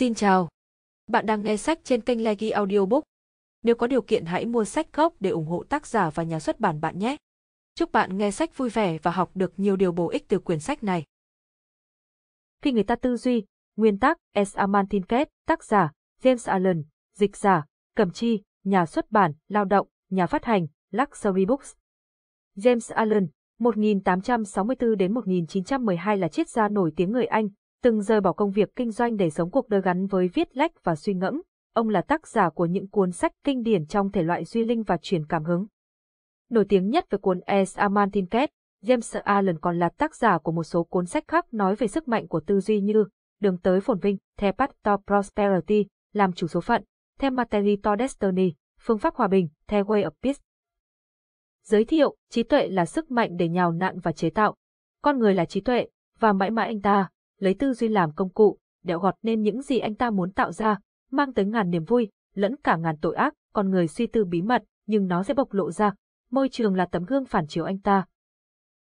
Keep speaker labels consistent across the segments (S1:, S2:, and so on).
S1: Xin chào. Bạn đang nghe sách trên kênh Legi Audiobook. Nếu có điều kiện hãy mua sách gốc để ủng hộ tác giả và nhà xuất bản bạn nhé. Chúc bạn nghe sách vui vẻ và học được nhiều điều bổ ích từ quyển sách này.
S2: Khi người ta tư duy, nguyên tắc, S. Amantin Kết, tác giả James Allen, dịch giả, Cẩm Chi, nhà xuất bản, lao động, nhà phát hành, Luxury Books. James Allen, 1864 đến 1912 là triết gia nổi tiếng người Anh, từng rời bỏ công việc kinh doanh để sống cuộc đời gắn với viết lách và suy ngẫm. Ông là tác giả của những cuốn sách kinh điển trong thể loại duy linh và truyền cảm hứng. Nổi tiếng nhất về cuốn As a Cat, James Allen còn là tác giả của một số cuốn sách khác nói về sức mạnh của tư duy như Đường tới phồn vinh, The Path to Prosperity, Làm chủ số phận, The Matery to Destiny, Phương pháp hòa bình, The Way of Peace. Giới thiệu, trí tuệ là sức mạnh để nhào nặn và chế tạo. Con người là trí tuệ, và mãi mãi anh ta, lấy tư duy làm công cụ, đẽo gọt nên những gì anh ta muốn tạo ra, mang tới ngàn niềm vui, lẫn cả ngàn tội ác, con người suy tư bí mật, nhưng nó sẽ bộc lộ ra, môi trường là tấm gương phản chiếu anh ta.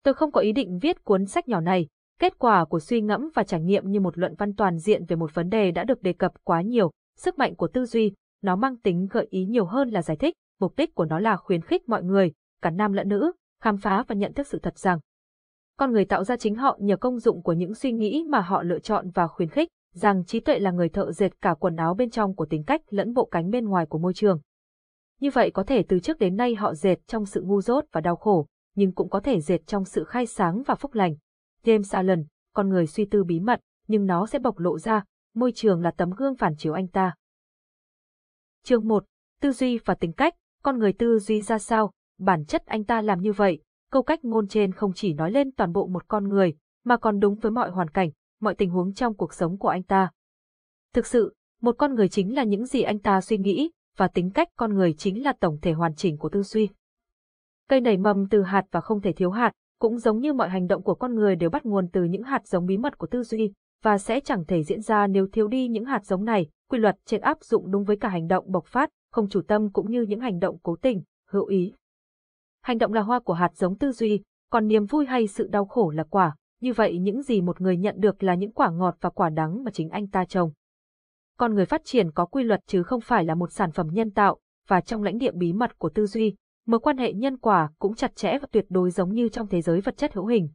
S2: Tôi không có ý định viết cuốn sách nhỏ này, kết quả của suy ngẫm và trải nghiệm như một luận văn toàn diện về một vấn đề đã được đề cập quá nhiều, sức mạnh của tư duy, nó mang tính gợi ý nhiều hơn là giải thích, mục đích của nó là khuyến khích mọi người, cả nam lẫn nữ, khám phá và nhận thức sự thật rằng con người tạo ra chính họ nhờ công dụng của những suy nghĩ mà họ lựa chọn và khuyến khích, rằng trí tuệ là người thợ dệt cả quần áo bên trong của tính cách lẫn bộ cánh bên ngoài của môi trường. Như vậy có thể từ trước đến nay họ dệt trong sự ngu dốt và đau khổ, nhưng cũng có thể dệt trong sự khai sáng và phúc lành. James Allen, con người suy tư bí mật, nhưng nó sẽ bộc lộ ra, môi trường là tấm gương phản chiếu anh ta. Chương 1. Tư duy và tính cách, con người tư duy ra sao, bản chất anh ta làm như vậy, câu cách ngôn trên không chỉ nói lên toàn bộ một con người, mà còn đúng với mọi hoàn cảnh, mọi tình huống trong cuộc sống của anh ta. Thực sự, một con người chính là những gì anh ta suy nghĩ, và tính cách con người chính là tổng thể hoàn chỉnh của tư duy. Cây nảy mầm từ hạt và không thể thiếu hạt, cũng giống như mọi hành động của con người đều bắt nguồn từ những hạt giống bí mật của tư duy, và sẽ chẳng thể diễn ra nếu thiếu đi những hạt giống này, quy luật trên áp dụng đúng với cả hành động bộc phát, không chủ tâm cũng như những hành động cố tình, hữu ý. Hành động là hoa của hạt giống tư duy, còn niềm vui hay sự đau khổ là quả, như vậy những gì một người nhận được là những quả ngọt và quả đắng mà chính anh ta trồng. Con người phát triển có quy luật chứ không phải là một sản phẩm nhân tạo, và trong lãnh địa bí mật của tư duy, mối quan hệ nhân quả cũng chặt chẽ và tuyệt đối giống như trong thế giới vật chất hữu hình.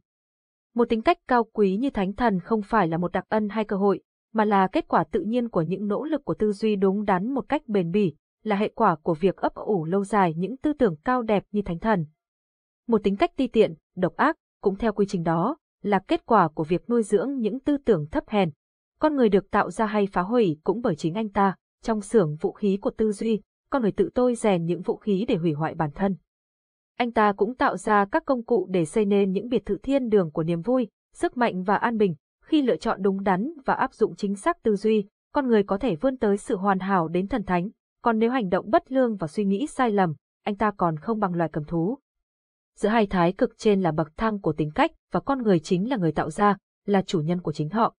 S2: Một tính cách cao quý như thánh thần không phải là một đặc ân hay cơ hội, mà là kết quả tự nhiên của những nỗ lực của tư duy đúng đắn một cách bền bỉ, là hệ quả của việc ấp ủ lâu dài những tư tưởng cao đẹp như thánh thần. Một tính cách ti tiện, độc ác, cũng theo quy trình đó, là kết quả của việc nuôi dưỡng những tư tưởng thấp hèn. Con người được tạo ra hay phá hủy cũng bởi chính anh ta, trong xưởng vũ khí của tư duy, con người tự tôi rèn những vũ khí để hủy hoại bản thân. Anh ta cũng tạo ra các công cụ để xây nên những biệt thự thiên đường của niềm vui, sức mạnh và an bình. Khi lựa chọn đúng đắn và áp dụng chính xác tư duy, con người có thể vươn tới sự hoàn hảo đến thần thánh, còn nếu hành động bất lương và suy nghĩ sai lầm, anh ta còn không bằng loài cầm thú. Giữa hai thái cực trên là bậc thang của tính cách và con người chính là người tạo ra, là chủ nhân của chính họ.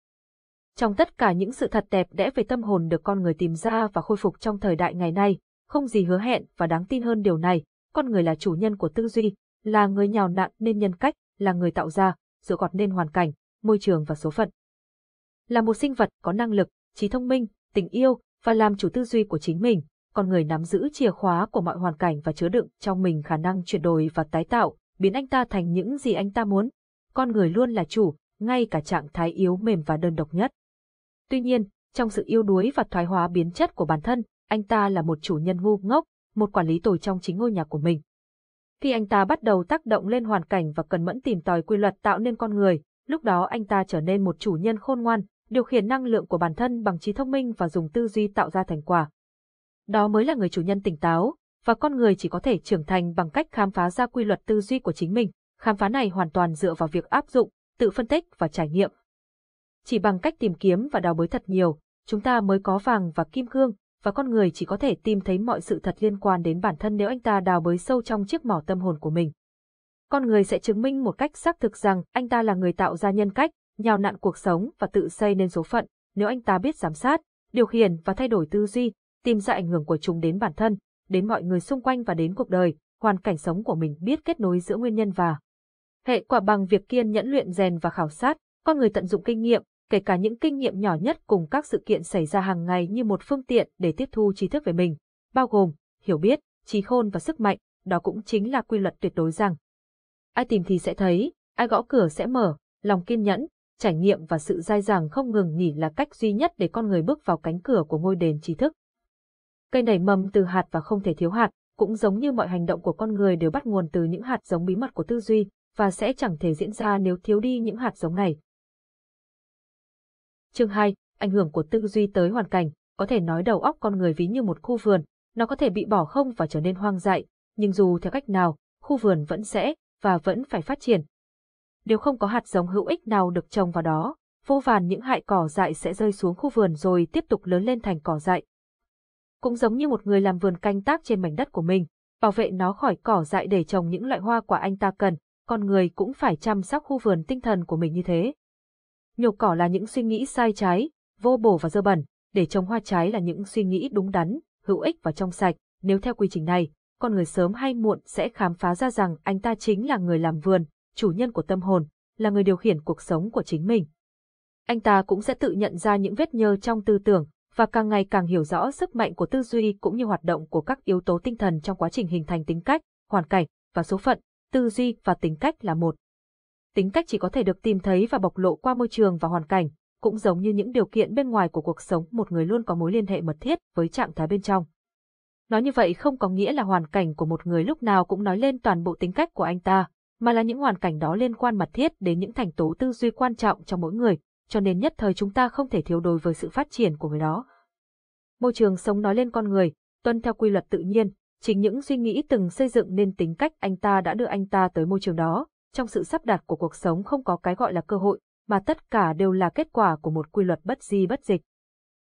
S2: Trong tất cả những sự thật đẹp đẽ về tâm hồn được con người tìm ra và khôi phục trong thời đại ngày nay, không gì hứa hẹn và đáng tin hơn điều này, con người là chủ nhân của tư duy, là người nhào nặn nên nhân cách, là người tạo ra, dựa gọt nên hoàn cảnh, môi trường và số phận. Là một sinh vật có năng lực, trí thông minh, tình yêu và làm chủ tư duy của chính mình, con người nắm giữ chìa khóa của mọi hoàn cảnh và chứa đựng trong mình khả năng chuyển đổi và tái tạo, biến anh ta thành những gì anh ta muốn. Con người luôn là chủ, ngay cả trạng thái yếu mềm và đơn độc nhất. Tuy nhiên, trong sự yếu đuối và thoái hóa biến chất của bản thân, anh ta là một chủ nhân ngu ngốc, một quản lý tồi trong chính ngôi nhà của mình. Khi anh ta bắt đầu tác động lên hoàn cảnh và cần mẫn tìm tòi quy luật tạo nên con người, lúc đó anh ta trở nên một chủ nhân khôn ngoan, điều khiển năng lượng của bản thân bằng trí thông minh và dùng tư duy tạo ra thành quả. Đó mới là người chủ nhân tỉnh táo, và con người chỉ có thể trưởng thành bằng cách khám phá ra quy luật tư duy của chính mình. Khám phá này hoàn toàn dựa vào việc áp dụng, tự phân tích và trải nghiệm. Chỉ bằng cách tìm kiếm và đào bới thật nhiều, chúng ta mới có vàng và kim cương, và con người chỉ có thể tìm thấy mọi sự thật liên quan đến bản thân nếu anh ta đào bới sâu trong chiếc mỏ tâm hồn của mình. Con người sẽ chứng minh một cách xác thực rằng anh ta là người tạo ra nhân cách, nhào nặn cuộc sống và tự xây nên số phận, nếu anh ta biết giám sát, điều khiển và thay đổi tư duy, tìm ra ảnh hưởng của chúng đến bản thân, đến mọi người xung quanh và đến cuộc đời, hoàn cảnh sống của mình biết kết nối giữa nguyên nhân và hệ quả bằng việc kiên nhẫn luyện rèn và khảo sát, con người tận dụng kinh nghiệm, kể cả những kinh nghiệm nhỏ nhất cùng các sự kiện xảy ra hàng ngày như một phương tiện để tiếp thu trí thức về mình, bao gồm hiểu biết, trí khôn và sức mạnh, đó cũng chính là quy luật tuyệt đối rằng ai tìm thì sẽ thấy, ai gõ cửa sẽ mở, lòng kiên nhẫn, trải nghiệm và sự dai dẳng không ngừng nghỉ là cách duy nhất để con người bước vào cánh cửa của ngôi đền trí thức. Cây nảy mầm từ hạt và không thể thiếu hạt, cũng giống như mọi hành động của con người đều bắt nguồn từ những hạt giống bí mật của tư duy, và sẽ chẳng thể diễn ra nếu thiếu đi những hạt giống này. Chương 2. Ảnh hưởng của tư duy tới hoàn cảnh, có thể nói đầu óc con người ví như một khu vườn, nó có thể bị bỏ không và trở nên hoang dại, nhưng dù theo cách nào, khu vườn vẫn sẽ, và vẫn phải phát triển. Nếu không có hạt giống hữu ích nào được trồng vào đó, vô vàn những hại cỏ dại sẽ rơi xuống khu vườn rồi tiếp tục lớn lên thành cỏ dại. Cũng giống như một người làm vườn canh tác trên mảnh đất của mình, bảo vệ nó khỏi cỏ dại để trồng những loại hoa quả anh ta cần, con người cũng phải chăm sóc khu vườn tinh thần của mình như thế. Nhổ cỏ là những suy nghĩ sai trái, vô bổ và dơ bẩn, để trồng hoa trái là những suy nghĩ đúng đắn, hữu ích và trong sạch. Nếu theo quy trình này, con người sớm hay muộn sẽ khám phá ra rằng anh ta chính là người làm vườn, chủ nhân của tâm hồn, là người điều khiển cuộc sống của chính mình. Anh ta cũng sẽ tự nhận ra những vết nhơ trong tư tưởng, và càng ngày càng hiểu rõ sức mạnh của tư duy cũng như hoạt động của các yếu tố tinh thần trong quá trình hình thành tính cách, hoàn cảnh và số phận, tư duy và tính cách là một. Tính cách chỉ có thể được tìm thấy và bộc lộ qua môi trường và hoàn cảnh, cũng giống như những điều kiện bên ngoài của cuộc sống một người luôn có mối liên hệ mật thiết với trạng thái bên trong. Nói như vậy không có nghĩa là hoàn cảnh của một người lúc nào cũng nói lên toàn bộ tính cách của anh ta, mà là những hoàn cảnh đó liên quan mật thiết đến những thành tố tư duy quan trọng trong mỗi người, cho nên nhất thời chúng ta không thể thiếu đối với sự phát triển của người đó. Môi trường sống nói lên con người, tuân theo quy luật tự nhiên, chính những suy nghĩ từng xây dựng nên tính cách anh ta đã đưa anh ta tới môi trường đó, trong sự sắp đặt của cuộc sống không có cái gọi là cơ hội, mà tất cả đều là kết quả của một quy luật bất di bất dịch.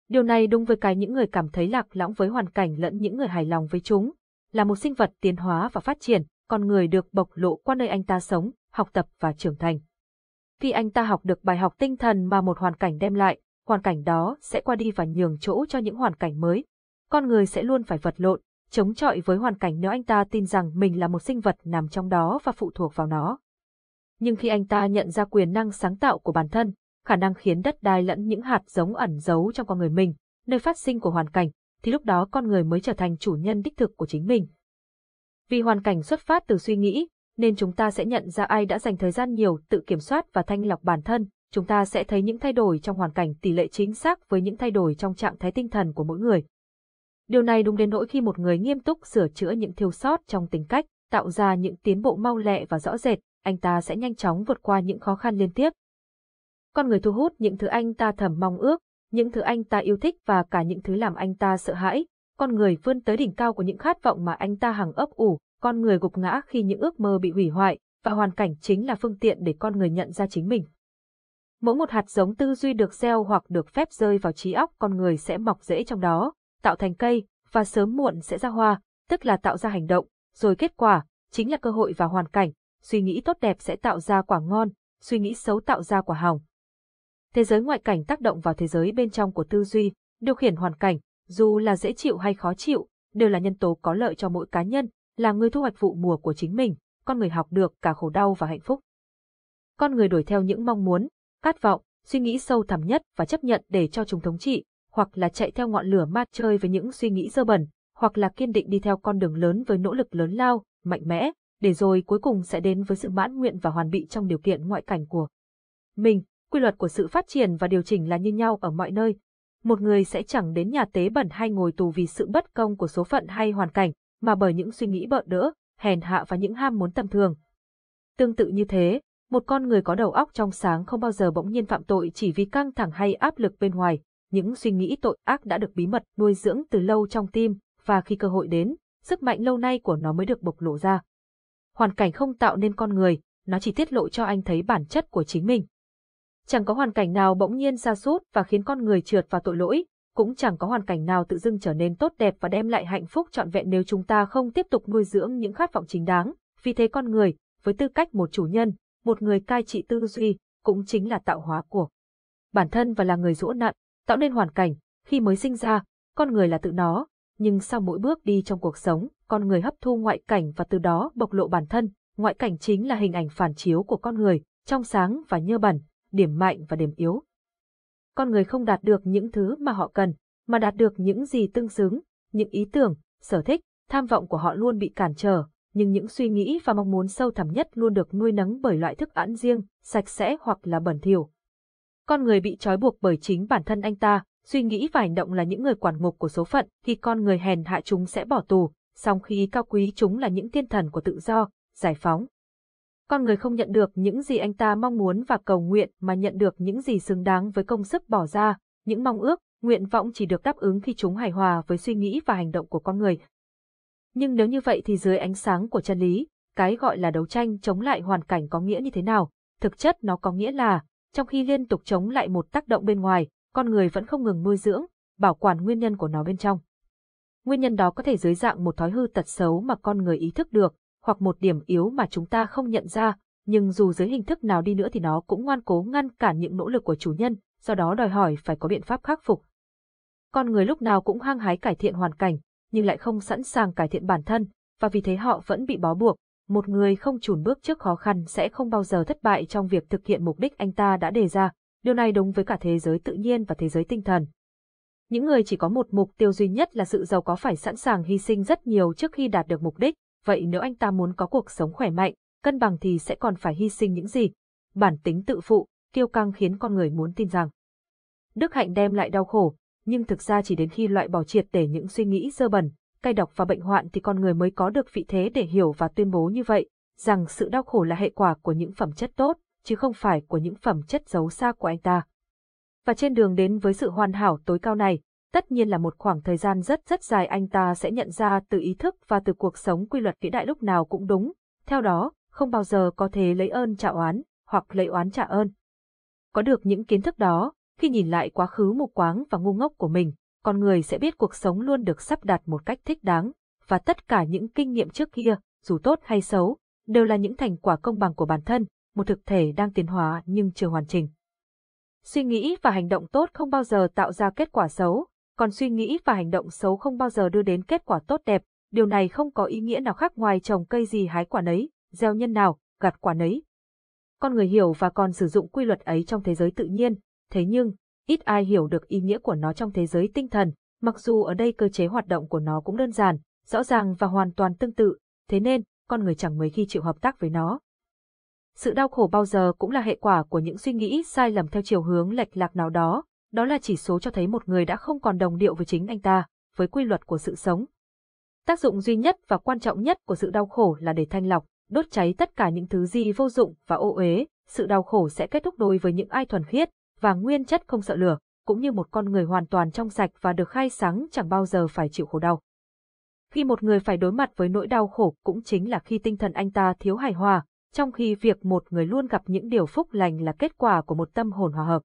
S2: Điều này đúng với cái những người cảm thấy lạc lõng với hoàn cảnh lẫn những người hài lòng với chúng, là một sinh vật tiến hóa và phát triển, con người được bộc lộ qua nơi anh ta sống, học tập và trưởng thành. Khi anh ta học được bài học tinh thần mà một hoàn cảnh đem lại, hoàn cảnh đó sẽ qua đi và nhường chỗ cho những hoàn cảnh mới. Con người sẽ luôn phải vật lộn, chống chọi với hoàn cảnh nếu anh ta tin rằng mình là một sinh vật nằm trong đó và phụ thuộc vào nó. Nhưng khi anh ta nhận ra quyền năng sáng tạo của bản thân, khả năng khiến đất đai lẫn những hạt giống ẩn giấu trong con người mình, nơi phát sinh của hoàn cảnh, thì lúc đó con người mới trở thành chủ nhân đích thực của chính mình. Vì hoàn cảnh xuất phát từ suy nghĩ, nên chúng ta sẽ nhận ra ai đã dành thời gian nhiều tự kiểm soát và thanh lọc bản thân, chúng ta sẽ thấy những thay đổi trong hoàn cảnh tỷ lệ chính xác với những thay đổi trong trạng thái tinh thần của mỗi người. Điều này đúng đến nỗi khi một người nghiêm túc sửa chữa những thiếu sót trong tính cách, tạo ra những tiến bộ mau lẹ và rõ rệt, anh ta sẽ nhanh chóng vượt qua những khó khăn liên tiếp. Con người thu hút những thứ anh ta thầm mong ước, những thứ anh ta yêu thích và cả những thứ làm anh ta sợ hãi. Con người vươn tới đỉnh cao của những khát vọng mà anh ta hằng ấp ủ, con người gục ngã khi những ước mơ bị hủy hoại, và hoàn cảnh chính là phương tiện để con người nhận ra chính mình. Mỗi một hạt giống tư duy được gieo hoặc được phép rơi vào trí óc con người sẽ mọc rễ trong đó, tạo thành cây, và sớm muộn sẽ ra hoa, tức là tạo ra hành động, rồi kết quả, chính là cơ hội và hoàn cảnh, suy nghĩ tốt đẹp sẽ tạo ra quả ngon, suy nghĩ xấu tạo ra quả hỏng. Thế giới ngoại cảnh tác động vào thế giới bên trong của tư duy, điều khiển hoàn cảnh, dù là dễ chịu hay khó chịu, đều là nhân tố có lợi cho mỗi cá nhân, là người thu hoạch vụ mùa của chính mình, con người học được cả khổ đau và hạnh phúc. Con người đuổi theo những mong muốn, khát vọng, suy nghĩ sâu thẳm nhất và chấp nhận để cho chúng thống trị, hoặc là chạy theo ngọn lửa mát chơi với những suy nghĩ dơ bẩn, hoặc là kiên định đi theo con đường lớn với nỗ lực lớn lao, mạnh mẽ, để rồi cuối cùng sẽ đến với sự mãn nguyện và hoàn bị trong điều kiện ngoại cảnh của mình. Quy luật của sự phát triển và điều chỉnh là như nhau ở mọi nơi. Một người sẽ chẳng đến nhà tế bẩn hay ngồi tù vì sự bất công của số phận hay hoàn cảnh, mà bởi những suy nghĩ bợn đỡ, hèn hạ và những ham muốn tầm thường. Tương tự như thế, một con người có đầu óc trong sáng không bao giờ bỗng nhiên phạm tội chỉ vì căng thẳng hay áp lực bên ngoài, những suy nghĩ tội ác đã được bí mật nuôi dưỡng từ lâu trong tim, và khi cơ hội đến, sức mạnh lâu nay của nó mới được bộc lộ ra. Hoàn cảnh không tạo nên con người, nó chỉ tiết lộ cho anh thấy bản chất của chính mình. Chẳng có hoàn cảnh nào bỗng nhiên xa sút và khiến con người trượt vào tội lỗi, cũng chẳng có hoàn cảnh nào tự dưng trở nên tốt đẹp và đem lại hạnh phúc trọn vẹn nếu chúng ta không tiếp tục nuôi dưỡng những khát vọng chính đáng. Vì thế con người, với tư cách một chủ nhân, một người cai trị tư duy, cũng chính là tạo hóa của bản thân và là người rũ nặn, tạo nên hoàn cảnh, khi mới sinh ra, con người là tự nó, nhưng sau mỗi bước đi trong cuộc sống, con người hấp thu ngoại cảnh và từ đó bộc lộ bản thân, ngoại cảnh chính là hình ảnh phản chiếu của con người, trong sáng và nhơ bẩn, điểm mạnh và điểm yếu con người không đạt được những thứ mà họ cần, mà đạt được những gì tương xứng, những ý tưởng, sở thích, tham vọng của họ luôn bị cản trở, nhưng những suy nghĩ và mong muốn sâu thẳm nhất luôn được nuôi nấng bởi loại thức ăn riêng, sạch sẽ hoặc là bẩn thỉu. Con người bị trói buộc bởi chính bản thân anh ta, suy nghĩ và hành động là những người quản ngục của số phận, thì con người hèn hạ chúng sẽ bỏ tù, song khi cao quý chúng là những thiên thần của tự do, giải phóng. Con người không nhận được những gì anh ta mong muốn và cầu nguyện mà nhận được những gì xứng đáng với công sức bỏ ra, những mong ước, nguyện vọng chỉ được đáp ứng khi chúng hài hòa với suy nghĩ và hành động của con người. Nhưng nếu như vậy thì dưới ánh sáng của chân lý, cái gọi là đấu tranh chống lại hoàn cảnh có nghĩa như thế nào? Thực chất nó có nghĩa là, trong khi liên tục chống lại một tác động bên ngoài, con người vẫn không ngừng nuôi dưỡng, bảo quản nguyên nhân của nó bên trong. Nguyên nhân đó có thể dưới dạng một thói hư tật xấu mà con người ý thức được, hoặc một điểm yếu mà chúng ta không nhận ra, nhưng dù dưới hình thức nào đi nữa thì nó cũng ngoan cố ngăn cản những nỗ lực của chủ nhân, do đó đòi hỏi phải có biện pháp khắc phục. Con người lúc nào cũng hăng hái cải thiện hoàn cảnh, nhưng lại không sẵn sàng cải thiện bản thân, và vì thế họ vẫn bị bó buộc. Một người không chùn bước trước khó khăn sẽ không bao giờ thất bại trong việc thực hiện mục đích anh ta đã đề ra, điều này đúng với cả thế giới tự nhiên và thế giới tinh thần. Những người chỉ có một mục tiêu duy nhất là sự giàu có phải sẵn sàng hy sinh rất nhiều trước khi đạt được mục đích, vậy nếu anh ta muốn có cuộc sống khỏe mạnh, cân bằng thì sẽ còn phải hy sinh những gì? Bản tính tự phụ, kiêu căng khiến con người muốn tin rằng đức hạnh đem lại đau khổ, nhưng thực ra chỉ đến khi loại bỏ triệt để những suy nghĩ dơ bẩn, cay độc và bệnh hoạn thì con người mới có được vị thế để hiểu và tuyên bố như vậy, rằng sự đau khổ là hệ quả của những phẩm chất tốt, chứ không phải của những phẩm chất xấu xa của anh ta. Và trên đường đến với sự hoàn hảo tối cao này, tất nhiên là một khoảng thời gian rất rất dài anh ta sẽ nhận ra từ ý thức và từ cuộc sống quy luật vĩ đại lúc nào cũng đúng, theo đó, không bao giờ có thể lấy ơn trả oán, hoặc lấy oán trả ơn. Có được những kiến thức đó, khi nhìn lại quá khứ mù quáng và ngu ngốc của mình, con người sẽ biết cuộc sống luôn được sắp đặt một cách thích đáng, và tất cả những kinh nghiệm trước kia, dù tốt hay xấu, đều là những thành quả công bằng của bản thân, một thực thể đang tiến hóa nhưng chưa hoàn chỉnh. Suy nghĩ và hành động tốt không bao giờ tạo ra kết quả xấu, còn suy nghĩ và hành động xấu không bao giờ đưa đến kết quả tốt đẹp, điều này không có ý nghĩa nào khác ngoài trồng cây gì hái quả nấy, gieo nhân nào, gặt quả nấy. Con người hiểu và còn sử dụng quy luật ấy trong thế giới tự nhiên, thế nhưng, ít ai hiểu được ý nghĩa của nó trong thế giới tinh thần, mặc dù ở đây cơ chế hoạt động của nó cũng đơn giản, rõ ràng và hoàn toàn tương tự, thế nên, con người chẳng mấy khi chịu hợp tác với nó. Sự đau khổ bao giờ cũng là hệ quả của những suy nghĩ sai lầm theo chiều hướng lệch lạc nào đó, đó là chỉ số cho thấy một người đã không còn đồng điệu với chính anh ta, với quy luật của sự sống. Tác dụng duy nhất và quan trọng nhất của sự đau khổ là để thanh lọc, đốt cháy tất cả những thứ gì vô dụng và ô uế, sự đau khổ sẽ kết thúc đối với những ai thuần khiết và nguyên chất không sợ lửa, cũng như một con người hoàn toàn trong sạch và được khai sáng chẳng bao giờ phải chịu khổ đau. Khi một người phải đối mặt với nỗi đau khổ cũng chính là khi tinh thần anh ta thiếu hài hòa, trong khi việc một người luôn gặp những điều phúc lành là kết quả của một tâm hồn hòa hợp.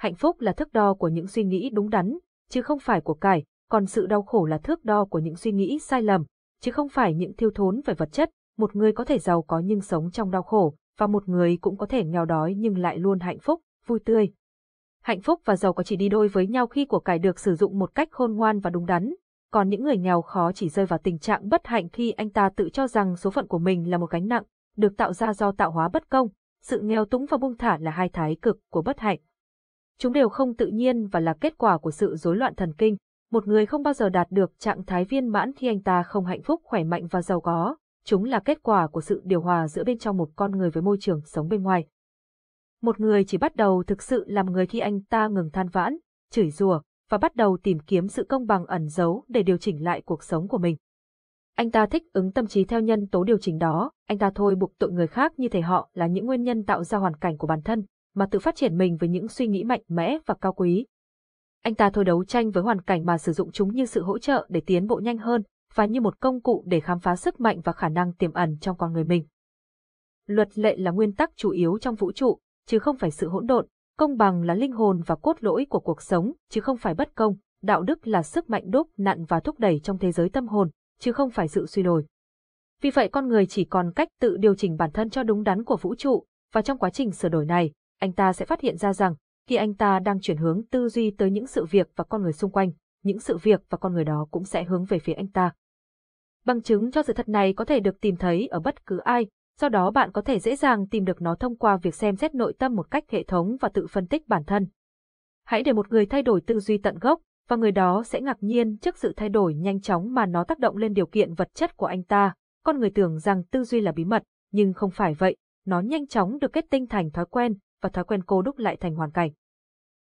S2: Hạnh phúc là thước đo của những suy nghĩ đúng đắn, chứ không phải của cải, còn sự đau khổ là thước đo của những suy nghĩ sai lầm, chứ không phải những thiêu thốn về vật chất. Một người có thể giàu có nhưng sống trong đau khổ, và một người cũng có thể nghèo đói nhưng lại luôn hạnh phúc, vui tươi. Hạnh phúc và giàu có chỉ đi đôi với nhau khi của cải được sử dụng một cách khôn ngoan và đúng đắn, còn những người nghèo khó chỉ rơi vào tình trạng bất hạnh khi anh ta tự cho rằng số phận của mình là một gánh nặng, được tạo ra do tạo hóa bất công. Sự nghèo túng và buông thả là hai thái cực của bất hạnh. Chúng đều không tự nhiên và là kết quả của sự rối loạn thần kinh. Một người không bao giờ đạt được trạng thái viên mãn khi anh ta không hạnh phúc, khỏe mạnh và giàu có. Chúng là kết quả của sự điều hòa giữa bên trong một con người với môi trường sống bên ngoài. Một người chỉ bắt đầu thực sự làm người khi anh ta ngừng than vãn, chửi rủa và bắt đầu tìm kiếm sự công bằng ẩn giấu để điều chỉnh lại cuộc sống của mình. Anh ta thích ứng tâm trí theo nhân tố điều chỉnh đó, anh ta thôi buộc tội người khác như thể họ là những nguyên nhân tạo ra hoàn cảnh của bản thân, mà tự phát triển mình với những suy nghĩ mạnh mẽ và cao quý. Anh ta thôi đấu tranh với hoàn cảnh mà sử dụng chúng như sự hỗ trợ để tiến bộ nhanh hơn, và như một công cụ để khám phá sức mạnh và khả năng tiềm ẩn trong con người mình. Luật lệ là nguyên tắc chủ yếu trong vũ trụ, chứ không phải sự hỗn độn, công bằng là linh hồn và cốt lõi của cuộc sống, chứ không phải bất công, đạo đức là sức mạnh đúc nặn và thúc đẩy trong thế giới tâm hồn, chứ không phải sự suy đồi. Vì vậy con người chỉ còn cách tự điều chỉnh bản thân cho đúng đắn của vũ trụ, và trong quá trình sửa đổi này, anh ta sẽ phát hiện ra rằng, khi anh ta đang chuyển hướng tư duy tới những sự việc và con người xung quanh, những sự việc và con người đó cũng sẽ hướng về phía anh ta. Bằng chứng cho sự thật này có thể được tìm thấy ở bất cứ ai, do đó bạn có thể dễ dàng tìm được nó thông qua việc xem xét nội tâm một cách hệ thống và tự phân tích bản thân. Hãy để một người thay đổi tư duy tận gốc, và người đó sẽ ngạc nhiên trước sự thay đổi nhanh chóng mà nó tác động lên điều kiện vật chất của anh ta. Con người tưởng rằng tư duy là bí mật, nhưng không phải vậy, nó nhanh chóng được kết tinh thành thói quen, và thói quen cô đúc lại thành hoàn cảnh.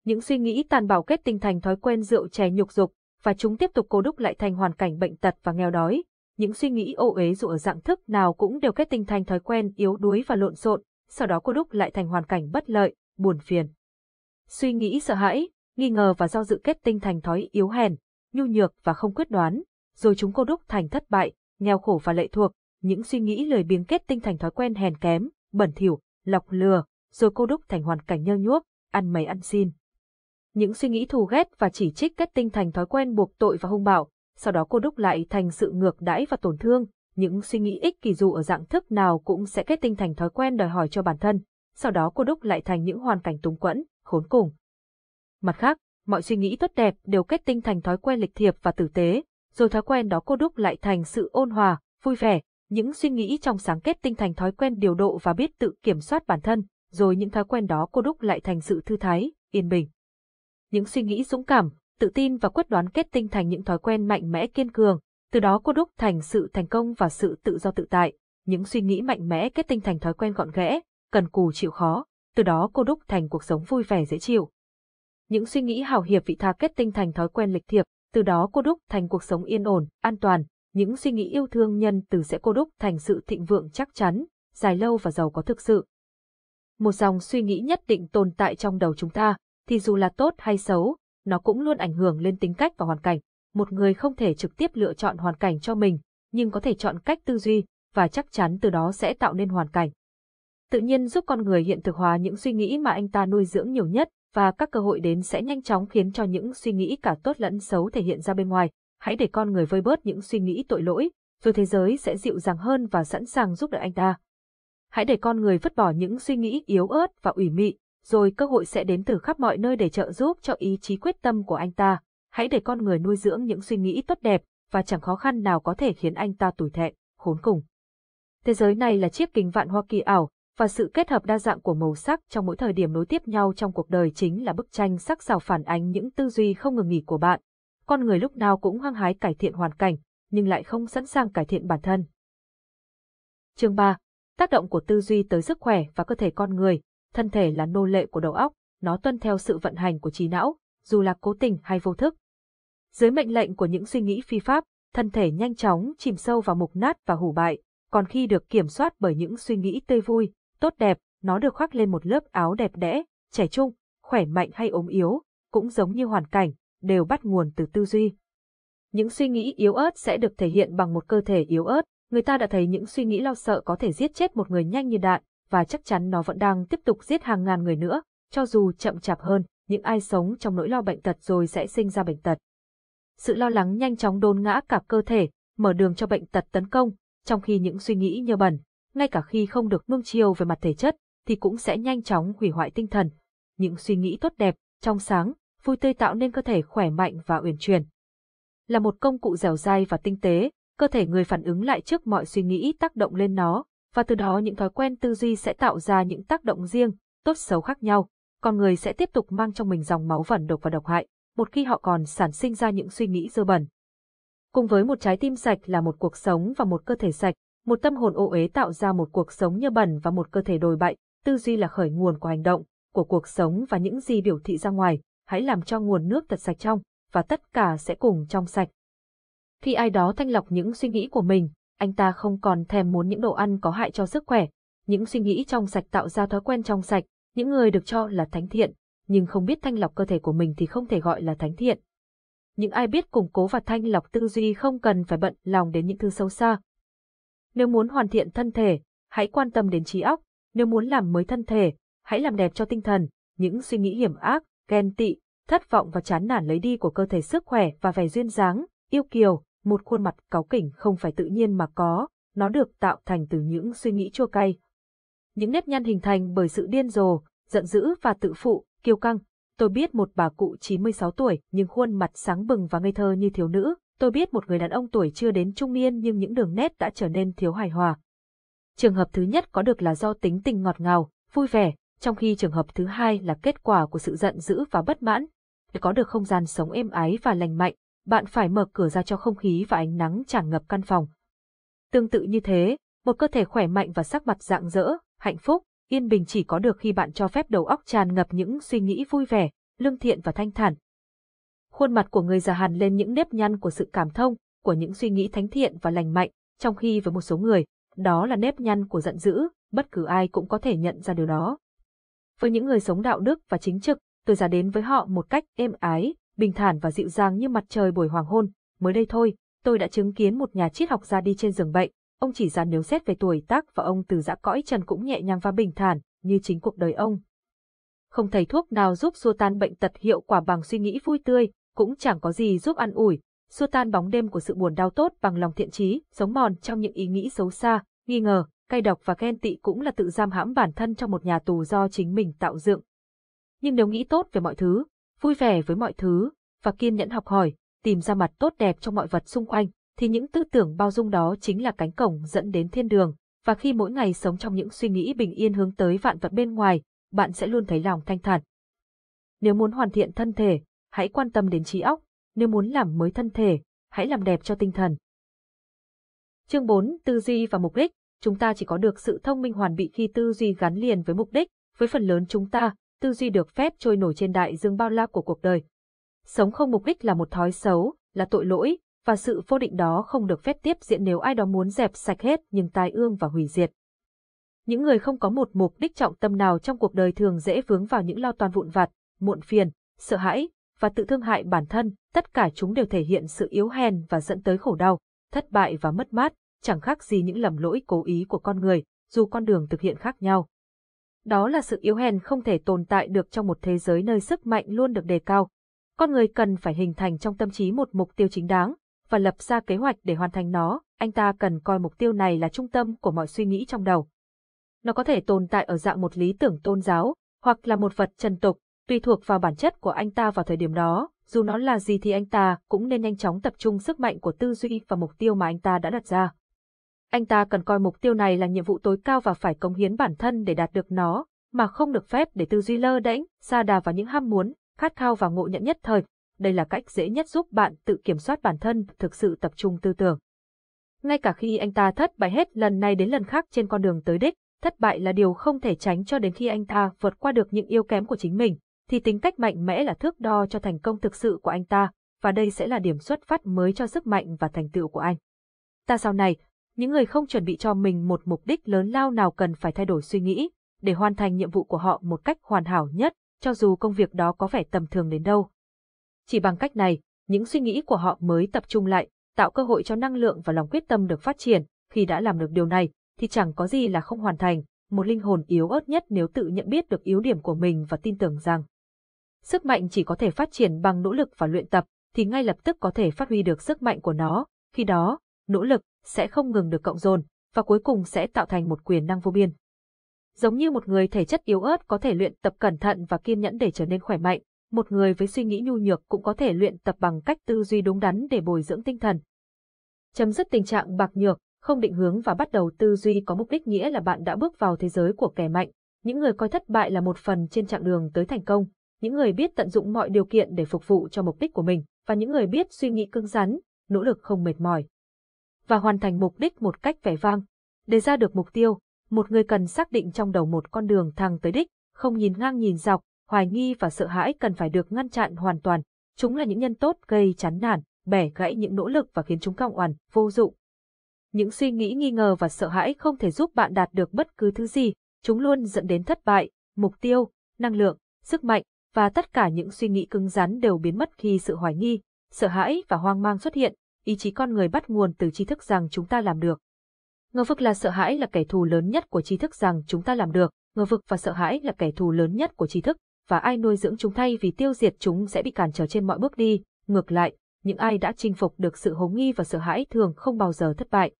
S2: Những suy nghĩ tàn bạo kết tinh thành thói quen rượu chè nhục dục, và chúng tiếp tục cô đúc lại thành hoàn cảnh bệnh tật và nghèo đói. Những suy nghĩ ô uế dù ở dạng thức nào cũng đều kết tinh thành thói quen yếu đuối và lộn xộn, sau đó cô đúc lại thành hoàn cảnh bất lợi, buồn phiền. Suy nghĩ sợ hãi, nghi ngờ và do dự kết tinh thành thói yếu hèn, nhu nhược và không quyết đoán, rồi chúng cô đúc thành thất bại, nghèo khổ và lệ thuộc, những suy nghĩ lười biếng kết tinh thành thói quen hèn kém, bẩn thỉu, lọc lừa, rồi cô đúc thành hoàn cảnh nhơ nhuốc, ăn mày ăn xin. Những suy nghĩ thù ghét và chỉ trích kết tinh thành thói quen buộc tội và hung bạo, sau đó cô đúc lại thành sự ngược đãi và tổn thương, những suy nghĩ ích kỷ dù ở dạng thức nào cũng sẽ kết tinh thành thói quen đòi hỏi cho bản thân, sau đó cô đúc lại thành những hoàn cảnh túng quẫn, khốn cùng. Mặt khác, mọi suy nghĩ tốt đẹp đều kết tinh thành thói quen lịch thiệp và tử tế, rồi thói quen đó cô đúc lại thành sự ôn hòa, vui vẻ, những suy nghĩ trong sáng kết tinh thành thói quen điều độ và biết tự kiểm soát bản thân, rồi những thói quen đó cô đúc lại thành sự thư thái, yên bình. Những suy nghĩ dũng cảm, tự tin và quyết đoán kết tinh thành những thói quen mạnh mẽ kiên cường, từ đó cô đúc thành sự thành công và sự tự do tự tại. Những suy nghĩ mạnh mẽ kết tinh thành thói quen gọn ghẽ, cần cù chịu khó, từ đó cô đúc thành cuộc sống vui vẻ dễ chịu. Những suy nghĩ hào hiệp vị tha kết tinh thành thói quen lịch thiệp, từ đó cô đúc thành cuộc sống yên ổn, an toàn. Những suy nghĩ yêu thương nhân từ sẽ cô đúc thành sự thịnh vượng chắc chắn, dài lâu và giàu có thực sự. Một dòng suy nghĩ nhất định tồn tại trong đầu chúng ta, thì dù là tốt hay xấu, nó cũng luôn ảnh hưởng lên tính cách và hoàn cảnh. Một người không thể trực tiếp lựa chọn hoàn cảnh cho mình, nhưng có thể chọn cách tư duy, và chắc chắn từ đó sẽ tạo nên hoàn cảnh. Tự nhiên giúp con người hiện thực hóa những suy nghĩ mà anh ta nuôi dưỡng nhiều nhất, và các cơ hội đến sẽ nhanh chóng khiến cho những suy nghĩ cả tốt lẫn xấu thể hiện ra bên ngoài. Hãy để con người vơi bớt những suy nghĩ tội lỗi, rồi thế giới sẽ dịu dàng hơn và sẵn sàng giúp đỡ anh ta. Hãy để con người vứt bỏ những suy nghĩ yếu ớt và ủy mị, rồi cơ hội sẽ đến từ khắp mọi nơi để trợ giúp cho ý chí quyết tâm của anh ta. Hãy để con người nuôi dưỡng những suy nghĩ tốt đẹp, và chẳng khó khăn nào có thể khiến anh ta tủi thẹn, khốn cùng. Thế giới này là chiếc kính vạn hoa kỳ ảo, và sự kết hợp đa dạng của màu sắc trong mỗi thời điểm nối tiếp nhau trong cuộc đời chính là bức tranh sắc sảo phản ánh những tư duy không ngừng nghỉ của bạn. Con người lúc nào cũng hăng hái cải thiện hoàn cảnh, nhưng lại không sẵn sàng cải thiện bản thân. Chương 3. Tác động của tư duy tới sức khỏe và cơ thể con người, thân thể là nô lệ của đầu óc, nó tuân theo sự vận hành của trí não, dù là cố tình hay vô thức. Dưới mệnh lệnh của những suy nghĩ phi pháp, thân thể nhanh chóng chìm sâu vào mục nát và hủ bại, còn khi được kiểm soát bởi những suy nghĩ tươi vui, tốt đẹp, nó được khoác lên một lớp áo đẹp đẽ, trẻ trung, khỏe mạnh hay ốm yếu, cũng giống như hoàn cảnh, đều bắt nguồn từ tư duy. Những suy nghĩ yếu ớt sẽ được thể hiện bằng một cơ thể yếu ớt, người ta đã thấy những suy nghĩ lo sợ có thể giết chết một người nhanh như đạn, và chắc chắn nó vẫn đang tiếp tục giết hàng ngàn người nữa, cho dù chậm chạp hơn, những ai sống trong nỗi lo bệnh tật rồi sẽ sinh ra bệnh tật. Sự lo lắng nhanh chóng đôn ngã cả cơ thể, mở đường cho bệnh tật tấn công, trong khi những suy nghĩ nhơ bẩn, ngay cả khi không được nung chiều về mặt thể chất, thì cũng sẽ nhanh chóng hủy hoại tinh thần. Những suy nghĩ tốt đẹp, trong sáng, vui tươi tạo nên cơ thể khỏe mạnh và uyển chuyển. Là một công cụ dẻo dai và tinh tế, cơ thể người phản ứng lại trước mọi suy nghĩ tác động lên nó, và từ đó những thói quen tư duy sẽ tạo ra những tác động riêng, tốt xấu khác nhau. Con người sẽ tiếp tục mang trong mình dòng máu vẩn độc và độc hại, một khi họ còn sản sinh ra những suy nghĩ dơ bẩn. Cùng với một trái tim sạch là một cuộc sống và một cơ thể sạch, một tâm hồn ô uế tạo ra một cuộc sống nhơ bẩn và một cơ thể đồi bại, tư duy là khởi nguồn của hành động, của cuộc sống và những gì biểu thị ra ngoài, hãy làm cho nguồn nước thật sạch trong, và tất cả sẽ cùng trong sạch. Khi ai đó thanh lọc những suy nghĩ của mình, anh ta không còn thèm muốn những đồ ăn có hại cho sức khỏe. Những suy nghĩ trong sạch tạo ra thói quen trong sạch, những người được cho là thánh thiện, nhưng không biết thanh lọc cơ thể của mình thì không thể gọi là thánh thiện. Những ai biết củng cố và thanh lọc tư duy không cần phải bận lòng đến những thứ sâu xa, nếu muốn hoàn thiện thân thể, hãy quan tâm đến trí óc, nếu muốn làm mới thân thể, hãy làm đẹp cho tinh thần, những suy nghĩ hiểm ác, ghen tị, thất vọng và chán nản lấy đi của cơ thể sức khỏe và vẻ duyên dáng, yêu kiều, một khuôn mặt cáu kỉnh không phải tự nhiên mà có, nó được tạo thành từ những suy nghĩ chua cay. Những nếp nhăn hình thành bởi sự điên rồ, giận dữ và tự phụ, kiêu căng. Tôi biết một bà cụ 96 tuổi nhưng khuôn mặt sáng bừng và ngây thơ như thiếu nữ, Tôi biết một người đàn ông tuổi chưa đến trung niên nhưng những đường nét đã trở nên thiếu hài hòa. Trường hợp thứ nhất có được là do tính tình ngọt ngào, vui vẻ, trong khi trường hợp thứ hai là kết quả của sự giận dữ và bất mãn. Để có được không gian sống êm ái và lành mạnh, bạn phải mở cửa ra cho không khí và ánh nắng tràn ngập căn phòng. Tương tự như thế, một cơ thể khỏe mạnh và sắc mặt rạng rỡ, hạnh phúc, yên bình chỉ có được khi bạn cho phép đầu óc tràn ngập những suy nghĩ vui vẻ, lương thiện và thanh thản. Khuôn mặt của người già hàn lên những nếp nhăn của sự cảm thông, của những suy nghĩ thánh thiện và lành mạnh, trong khi với một số người, đó là nếp nhăn của giận dữ, bất cứ ai cũng có thể nhận ra điều đó. Với những người sống đạo đức và chính trực, tôi ra đến với họ một cách êm ái, bình thản và dịu dàng như mặt trời buổi hoàng hôn. Mới đây thôi, tôi đã chứng kiến một nhà triết học ra đi trên giường bệnh, ông chỉ ra nếu xét về tuổi tác và ông từ dã cõi trần cũng nhẹ nhàng và bình thản, như chính cuộc đời ông. Không thầy thuốc nào giúp xua tan bệnh tật hiệu quả bằng suy nghĩ vui tươi, cũng chẳng có gì giúp ăn ủi, xua tan bóng đêm của sự buồn đau tốt bằng lòng thiện trí, sống mòn trong những ý nghĩ xấu xa, nghi ngờ, cay độc và ghen tị cũng là tự giam hãm bản thân trong một nhà tù do chính mình tạo dựng. Nhưng nếu nghĩ tốt về mọi thứ, vui vẻ với mọi thứ, và kiên nhẫn học hỏi, tìm ra mặt tốt đẹp trong mọi vật xung quanh, thì những tư tưởng bao dung đó chính là cánh cổng dẫn đến thiên đường, và khi mỗi ngày sống trong những suy nghĩ bình yên hướng tới vạn vật bên ngoài, bạn sẽ luôn thấy lòng thanh thản. Nếu muốn hoàn thiện thân thể, hãy quan tâm đến trí óc, nếu muốn làm mới thân thể, hãy làm đẹp cho tinh thần. Chương 4. Tư duy và mục đích Chúng ta chỉ có được sự thông minh hoàn bị khi tư duy gắn liền với mục đích, với phần lớn chúng ta, tư duy được phép trôi nổi trên đại dương bao la của cuộc đời. Sống không mục đích là một thói xấu, là tội lỗi, và sự vô định đó không được phép tiếp diễn nếu ai đó muốn dẹp sạch hết những tai ương và hủy diệt. Những người không có một mục đích trọng tâm nào trong cuộc đời thường dễ vướng vào những lo toan vụn vặt, muộn phiền, sợ hãi và tự thương hại bản thân, tất cả chúng đều thể hiện sự yếu hèn và dẫn tới khổ đau, thất bại và mất mát, chẳng khác gì những lầm lỗi cố ý của con người, dù con đường thực hiện khác nhau. Đó là sự yếu hèn không thể tồn tại được trong một thế giới nơi sức mạnh luôn được đề cao. Con người cần phải hình thành trong tâm trí một mục tiêu chính đáng, và lập ra kế hoạch để hoàn thành nó, anh ta cần coi mục tiêu này là trung tâm của mọi suy nghĩ trong đầu. Nó có thể tồn tại ở dạng một lý tưởng tôn giáo, hoặc là một vật trần tục, tùy thuộc vào bản chất của anh ta vào thời điểm đó, dù nó là gì thì anh ta cũng nên nhanh chóng tập trung sức mạnh của tư duy và mục tiêu mà anh ta đã đặt ra. Anh ta cần coi mục tiêu này là nhiệm vụ tối cao và phải cống hiến bản thân để đạt được nó, mà không được phép để tư duy lơ đễnh, xa đà vào những ham muốn, khát khao và ngộ nhận nhất thời. Đây là cách dễ nhất giúp bạn tự kiểm soát bản thân, thực sự tập trung tư tưởng. Ngay cả khi anh ta thất bại hết lần này đến lần khác trên con đường tới đích, thất bại là điều không thể tránh cho đến khi anh ta vượt qua được những yếu kém của chính mình, thì tính cách mạnh mẽ là thước đo cho thành công thực sự của anh ta, và đây sẽ là điểm xuất phát mới cho sức mạnh và thành tựu của anh. Ta sau này, những người không chuẩn bị cho mình một mục đích lớn lao nào cần phải thay đổi suy nghĩ, để hoàn thành nhiệm vụ của họ một cách hoàn hảo nhất, cho dù công việc đó có vẻ tầm thường đến đâu. Chỉ bằng cách này, những suy nghĩ của họ mới tập trung lại, tạo cơ hội cho năng lượng và lòng quyết tâm được phát triển, khi đã làm được điều này, thì chẳng có gì là không hoàn thành, một linh hồn yếu ớt nhất nếu tự nhận biết được yếu điểm của mình và tin tưởng rằng sức mạnh chỉ có thể phát triển bằng nỗ lực và luyện tập, thì ngay lập tức có thể phát huy được sức mạnh của nó, khi đó, nỗ lực sẽ không ngừng được cộng dồn, và cuối cùng sẽ tạo thành một quyền năng vô biên. Giống như một người thể chất yếu ớt có thể luyện tập cẩn thận và kiên nhẫn để trở nên khỏe mạnh, một người với suy nghĩ nhu nhược cũng có thể luyện tập bằng cách tư duy đúng đắn để bồi dưỡng tinh thần. Chấm dứt tình trạng bạc nhược, không định hướng và bắt đầu tư duy có mục đích nghĩa là bạn đã bước vào thế giới của kẻ mạnh. Những người coi thất bại là một phần trên chặng đường tới thành công, những người biết tận dụng mọi điều kiện để phục vụ cho mục đích của mình, và những người biết suy nghĩ cứng rắn, nỗ lực không mệt mỏi. Và hoàn thành mục đích một cách vẻ vang. Để ra được mục tiêu, một người cần xác định trong đầu một con đường thẳng tới đích, không nhìn ngang nhìn dọc, hoài nghi và sợ hãi cần phải được ngăn chặn hoàn toàn. Chúng là những nhân tốt gây chán nản, bẻ gãy những nỗ lực và khiến chúng cong oằn, vô dụng. Những suy nghĩ nghi ngờ và sợ hãi không thể giúp bạn đạt được bất cứ thứ gì, chúng luôn dẫn đến thất bại, mục tiêu, năng lượng, sức mạnh, và tất cả những suy nghĩ cứng rắn đều biến mất khi sự hoài nghi, sợ hãi và hoang mang xuất hiện, ý chí con người bắt nguồn từ tri thức rằng chúng ta làm được. Ngờ vực là sợ hãi là kẻ thù lớn nhất của tri thức rằng chúng ta làm được, ngờ vực và sợ hãi là kẻ thù lớn nhất của tri thức, và ai nuôi dưỡng chúng thay vì tiêu diệt chúng sẽ bị cản trở trên mọi bước đi, ngược lại, những ai đã chinh phục được sự hống nghi và sợ hãi thường không bao giờ thất bại.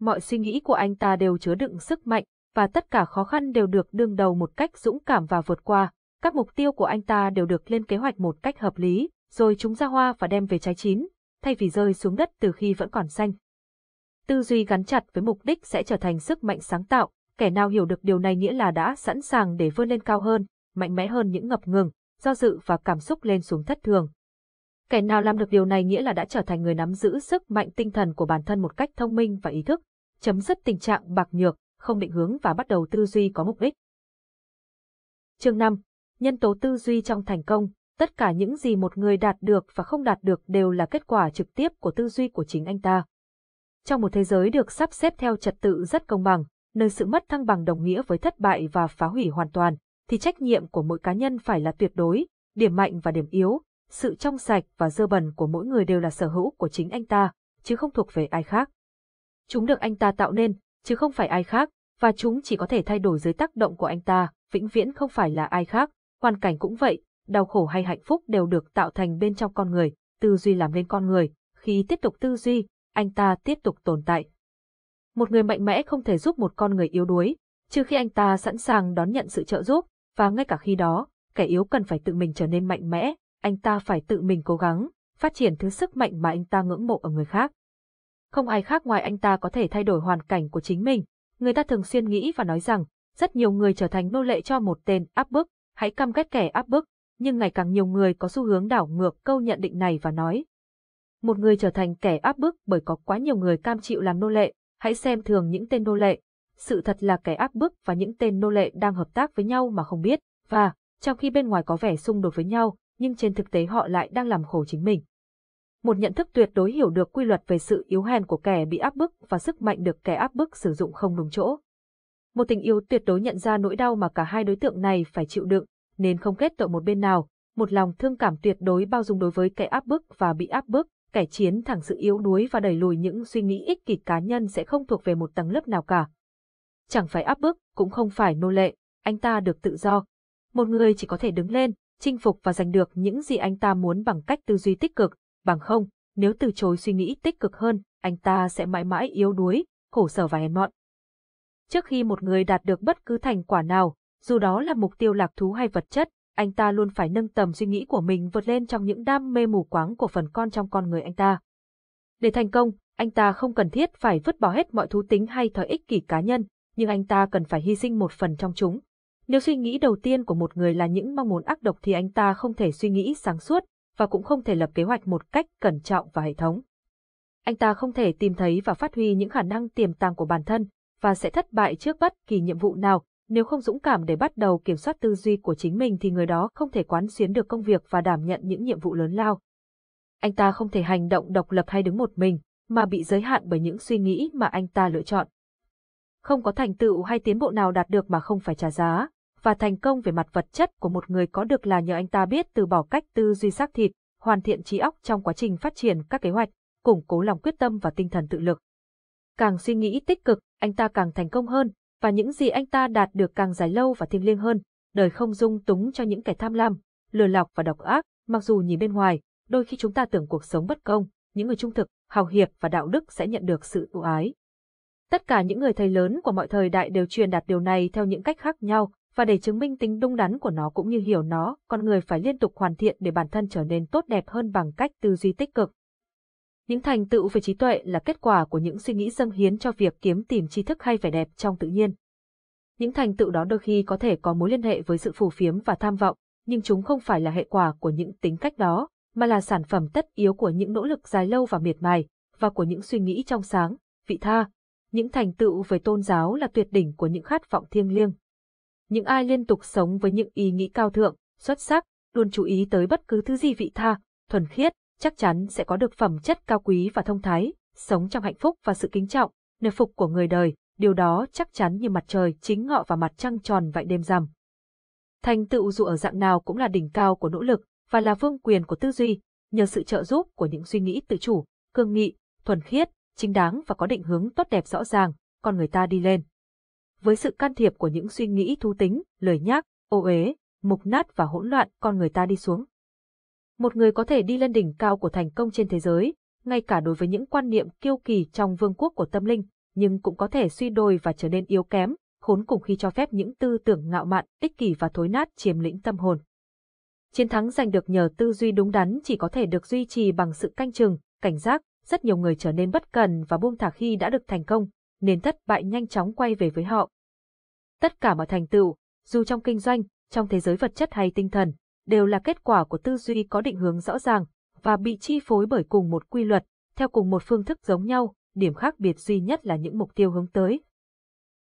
S2: Mọi suy nghĩ của anh ta đều chứa đựng sức mạnh, và tất cả khó khăn đều được đương đầu một cách dũng cảm và vượt qua. Các mục tiêu của anh ta đều được lên kế hoạch một cách hợp lý, rồi chúng ra hoa và đem về trái chín, thay vì rơi xuống đất từ khi vẫn còn xanh. Tư duy gắn chặt với mục đích sẽ trở thành sức mạnh sáng tạo, Kẻ nào hiểu được điều này nghĩa là đã sẵn sàng để vươn lên cao hơn, mạnh mẽ hơn những ngập ngừng, do dự và cảm xúc lên xuống thất thường. Kẻ nào làm được điều này nghĩa là đã trở thành người nắm giữ sức mạnh tinh thần của bản thân một cách thông minh và ý thức, chấm dứt tình trạng bạc nhược, không định hướng và bắt đầu tư duy có mục đích. Chương 5. Nhân tố tư duy trong thành công, tất cả những gì một người đạt được và không đạt được đều là kết quả trực tiếp của tư duy của chính anh ta. Trong một thế giới được sắp xếp theo trật tự rất công bằng, nơi sự mất thăng bằng đồng nghĩa với thất bại và phá hủy hoàn toàn, thì trách nhiệm của mỗi cá nhân phải là tuyệt đối, điểm mạnh và điểm yếu, sự trong sạch và dơ bẩn của mỗi người đều là sở hữu của chính anh ta, chứ không thuộc về ai khác. Chúng được anh ta tạo nên, chứ không phải ai khác, và chúng chỉ có thể thay đổi dưới tác động của anh ta, vĩnh viễn không phải là ai khác. Hoàn cảnh cũng vậy, đau khổ hay hạnh phúc đều được tạo thành bên trong con người, tư duy làm nên con người, khi tiếp tục tư duy, anh ta tiếp tục tồn tại. Một người mạnh mẽ không thể giúp một con người yếu đuối, trừ khi anh ta sẵn sàng đón nhận sự trợ giúp, và ngay cả khi đó, kẻ yếu cần phải tự mình trở nên mạnh mẽ, anh ta phải tự mình cố gắng, phát triển thứ sức mạnh mà anh ta ngưỡng mộ ở người khác. Không ai khác ngoài anh ta có thể thay đổi hoàn cảnh của chính mình. Người ta thường xuyên nghĩ và nói rằng, rất nhiều người trở thành nô lệ cho một tên áp bức, hãy căm ghét kẻ áp bức, nhưng ngày càng nhiều người có xu hướng đảo ngược câu nhận định này và nói. Một người trở thành kẻ áp bức bởi có quá nhiều người cam chịu làm nô lệ, hãy xem thường những tên nô lệ. Sự thật là kẻ áp bức và những tên nô lệ đang hợp tác với nhau mà không biết, và, trong khi bên ngoài có vẻ xung đột với nhau, nhưng trên thực tế họ lại đang làm khổ chính mình. Một nhận thức tuyệt đối hiểu được quy luật về sự yếu hèn của kẻ bị áp bức và sức mạnh được kẻ áp bức sử dụng không đúng chỗ. Một tình yêu tuyệt đối nhận ra nỗi đau mà cả hai đối tượng này phải chịu đựng, nên không kết tội một bên nào, một lòng thương cảm tuyệt đối bao dung đối với kẻ áp bức và bị áp bức, kẻ chiến thẳng sự yếu đuối và đẩy lùi những suy nghĩ ích kỷ cá nhân sẽ không thuộc về một tầng lớp nào cả. Chẳng phải áp bức, cũng không phải nô lệ, anh ta được tự do. Một người chỉ có thể đứng lên, chinh phục và giành được những gì anh ta muốn bằng cách tư duy tích cực, bằng không, nếu từ chối suy nghĩ tích cực hơn, anh ta sẽ mãi mãi yếu đuối, khổ sở và hèn mọn. Trước khi một người đạt được bất cứ thành quả nào, dù đó là mục tiêu lạc thú hay vật chất, anh ta luôn phải nâng tầm suy nghĩ của mình vượt lên trong những đam mê mù quáng của phần con trong con người anh ta. Để thành công, anh ta không cần thiết phải vứt bỏ hết mọi thú tính hay thói ích kỷ cá nhân, nhưng anh ta cần phải hy sinh một phần trong chúng. Nếu suy nghĩ đầu tiên của một người là những mong muốn ác độc thì anh ta không thể suy nghĩ sáng suốt, và cũng không thể lập kế hoạch một cách cẩn trọng và hệ thống. Anh ta không thể tìm thấy và phát huy những khả năng tiềm tàng của bản thân, và sẽ thất bại trước bất kỳ nhiệm vụ nào, nếu không dũng cảm để bắt đầu kiểm soát tư duy của chính mình thì người đó không thể quán xuyến được công việc và đảm nhận những nhiệm vụ lớn lao. Anh ta không thể hành động độc lập hay đứng một mình, mà bị giới hạn bởi những suy nghĩ mà anh ta lựa chọn. Không có thành tựu hay tiến bộ nào đạt được mà không phải trả giá, và thành công về mặt vật chất của một người có được là nhờ anh ta biết từ bỏ cách tư duy xác thịt, hoàn thiện trí óc trong quá trình phát triển các kế hoạch, củng cố lòng quyết tâm và tinh thần tự lực. Càng suy nghĩ tích cực, anh ta càng thành công hơn, và những gì anh ta đạt được càng dài lâu và thiêng liêng hơn, đời không dung túng cho những kẻ tham lam, lừa lọc và độc ác, mặc dù nhìn bên ngoài, đôi khi chúng ta tưởng cuộc sống bất công, những người trung thực, hào hiệp và đạo đức sẽ nhận được sự ưu ái. Tất cả những người thầy lớn của mọi thời đại đều truyền đạt điều này theo những cách khác nhau, và để chứng minh tính đúng đắn của nó cũng như hiểu nó, con người phải liên tục hoàn thiện để bản thân trở nên tốt đẹp hơn bằng cách tư duy tích cực. Những thành tựu về trí tuệ là kết quả của những suy nghĩ dâng hiến cho việc kiếm tìm tri thức hay vẻ đẹp trong tự nhiên. Những thành tựu đó đôi khi có thể có mối liên hệ với sự phù phiếm và tham vọng, nhưng chúng không phải là hệ quả của những tính cách đó, mà là sản phẩm tất yếu của những nỗ lực dài lâu và miệt mài, và của những suy nghĩ trong sáng, vị tha. Những thành tựu về tôn giáo là tuyệt đỉnh của những khát vọng thiêng liêng. Những ai liên tục sống với những ý nghĩ cao thượng, xuất sắc, luôn chú ý tới bất cứ thứ gì vị tha, thuần khiết, chắc chắn sẽ có được phẩm chất cao quý và thông thái, sống trong hạnh phúc và sự kính trọng, nề phục của người đời, điều đó chắc chắn như mặt trời chính ngọ và mặt trăng tròn vậy đêm rằm. Thành tựu dù ở dạng nào cũng là đỉnh cao của nỗ lực và là vương quyền của tư duy, nhờ sự trợ giúp của những suy nghĩ tự chủ, cương nghị, thuần khiết, chính đáng và có định hướng tốt đẹp rõ ràng, con người ta đi lên. Với sự can thiệp của những suy nghĩ thú tính, lời nhác, ô uế, mục nát và hỗn loạn, con người ta đi xuống. Một người có thể đi lên đỉnh cao của thành công trên thế giới, ngay cả đối với những quan niệm kiêu kỳ trong vương quốc của tâm linh, nhưng cũng có thể suy đồi và trở nên yếu kém, khốn cùng khi cho phép những tư tưởng ngạo mạn, ích kỷ và thối nát chiếm lĩnh tâm hồn. Chiến thắng giành được nhờ tư duy đúng đắn chỉ có thể được duy trì bằng sự canh chừng, cảnh giác, rất nhiều người trở nên bất cần và buông thả khi đã được thành công, nên thất bại nhanh chóng quay về với họ. Tất cả mọi thành tựu, dù trong kinh doanh, trong thế giới vật chất hay tinh thần, đều là kết quả của tư duy có định hướng rõ ràng và bị chi phối bởi cùng một quy luật, theo cùng một phương thức giống nhau, điểm khác biệt duy nhất là những mục tiêu hướng tới.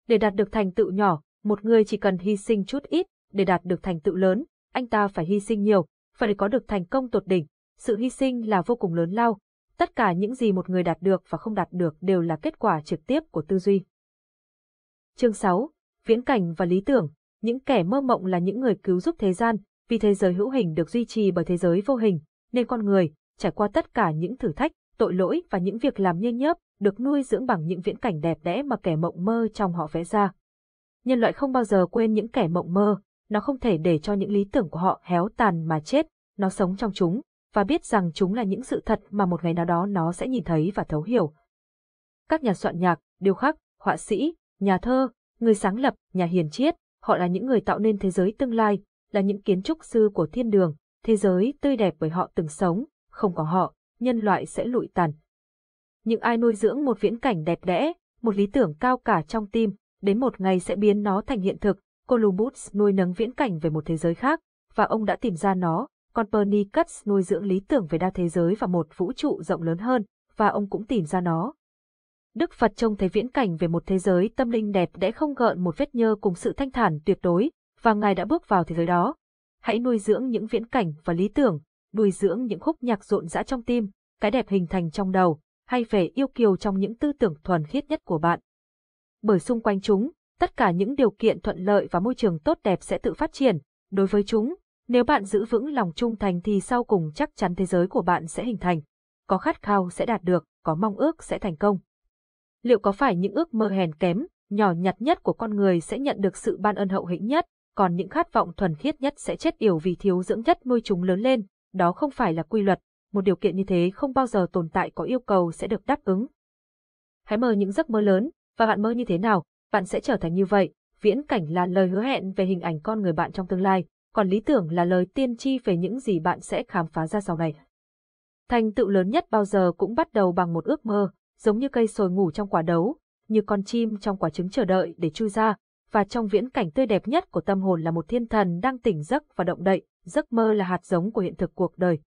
S2: Để đạt được thành tựu nhỏ, một người chỉ cần hy sinh chút ít, để đạt được thành tựu lớn, anh ta phải hy sinh nhiều, và để có được thành công tột đỉnh, sự hy sinh là vô cùng lớn lao. Tất cả những gì một người đạt được và không đạt được đều là kết quả trực tiếp của tư duy. Chương 6. Viễn cảnh và lý tưởng. Những kẻ mơ mộng là những người cứu giúp thế gian, vì thế giới hữu hình được duy trì bởi thế giới vô hình, nên con người, trải qua tất cả những thử thách, tội lỗi và những việc làm nhiên nhớp, được nuôi dưỡng bằng những viễn cảnh đẹp đẽ mà kẻ mộng mơ trong họ vẽ ra. Nhân loại không bao giờ quên những kẻ mộng mơ, nó không thể để cho những lý tưởng của họ héo tàn mà chết, nó sống trong chúng, và biết rằng chúng là những sự thật mà một ngày nào đó nó sẽ nhìn thấy và thấu hiểu. Các nhà soạn nhạc, điêu khắc, họa sĩ, nhà thơ, người sáng lập, nhà hiền triết, họ là những người tạo nên thế giới tương lai, là những kiến trúc sư của thiên đường, thế giới tươi đẹp bởi họ từng sống, không có họ, nhân loại sẽ lụi tàn. Những ai nuôi dưỡng một viễn cảnh đẹp đẽ, một lý tưởng cao cả trong tim, đến một ngày sẽ biến nó thành hiện thực, Columbus nuôi nấng viễn cảnh về một thế giới khác, và ông đã tìm ra nó, còn Pernicus nuôi dưỡng lý tưởng về đa thế giới và một vũ trụ rộng lớn hơn, và ông cũng tìm ra nó. Đức Phật trông thấy viễn cảnh về một thế giới tâm linh đẹp đẽ không gợn một vết nhơ cùng sự thanh thản tuyệt đối, và Ngài đã bước vào thế giới đó. Hãy nuôi dưỡng những viễn cảnh và lý tưởng, nuôi dưỡng những khúc nhạc rộn rã trong tim, cái đẹp hình thành trong đầu, hay về yêu kiều trong những tư tưởng thuần khiết nhất của bạn. Bởi xung quanh chúng, tất cả những điều kiện thuận lợi và môi trường tốt đẹp sẽ tự phát triển. Đối với chúng, nếu bạn giữ vững lòng trung thành thì sau cùng chắc chắn thế giới của bạn sẽ hình thành. Có khát khao sẽ đạt được, có mong ước sẽ thành công. Liệu có phải những ước mơ hèn kém, nhỏ nhặt nhất của con người sẽ nhận được sự ban ơn hậu hĩnh nhất, còn những khát vọng thuần khiết nhất sẽ chết yểu vì thiếu dưỡng nhất nuôi chúng lớn lên, đó không phải là quy luật, một điều kiện như thế không bao giờ tồn tại có yêu cầu sẽ được đáp ứng. Hãy mơ những giấc mơ lớn, và bạn mơ như thế nào, bạn sẽ trở thành như vậy, viễn cảnh là lời hứa hẹn về hình ảnh con người bạn trong tương lai, còn lý tưởng là lời tiên tri về những gì bạn sẽ khám phá ra sau này. Thành tựu lớn nhất bao giờ cũng bắt đầu bằng một ước mơ, giống như cây sồi ngủ trong quả đấu, như con chim trong quả trứng chờ đợi để chui ra, và trong viễn cảnh tươi đẹp nhất của tâm hồn là một thiên thần đang tỉnh giấc và động đậy, giấc mơ là hạt giống của hiện thực cuộc đời.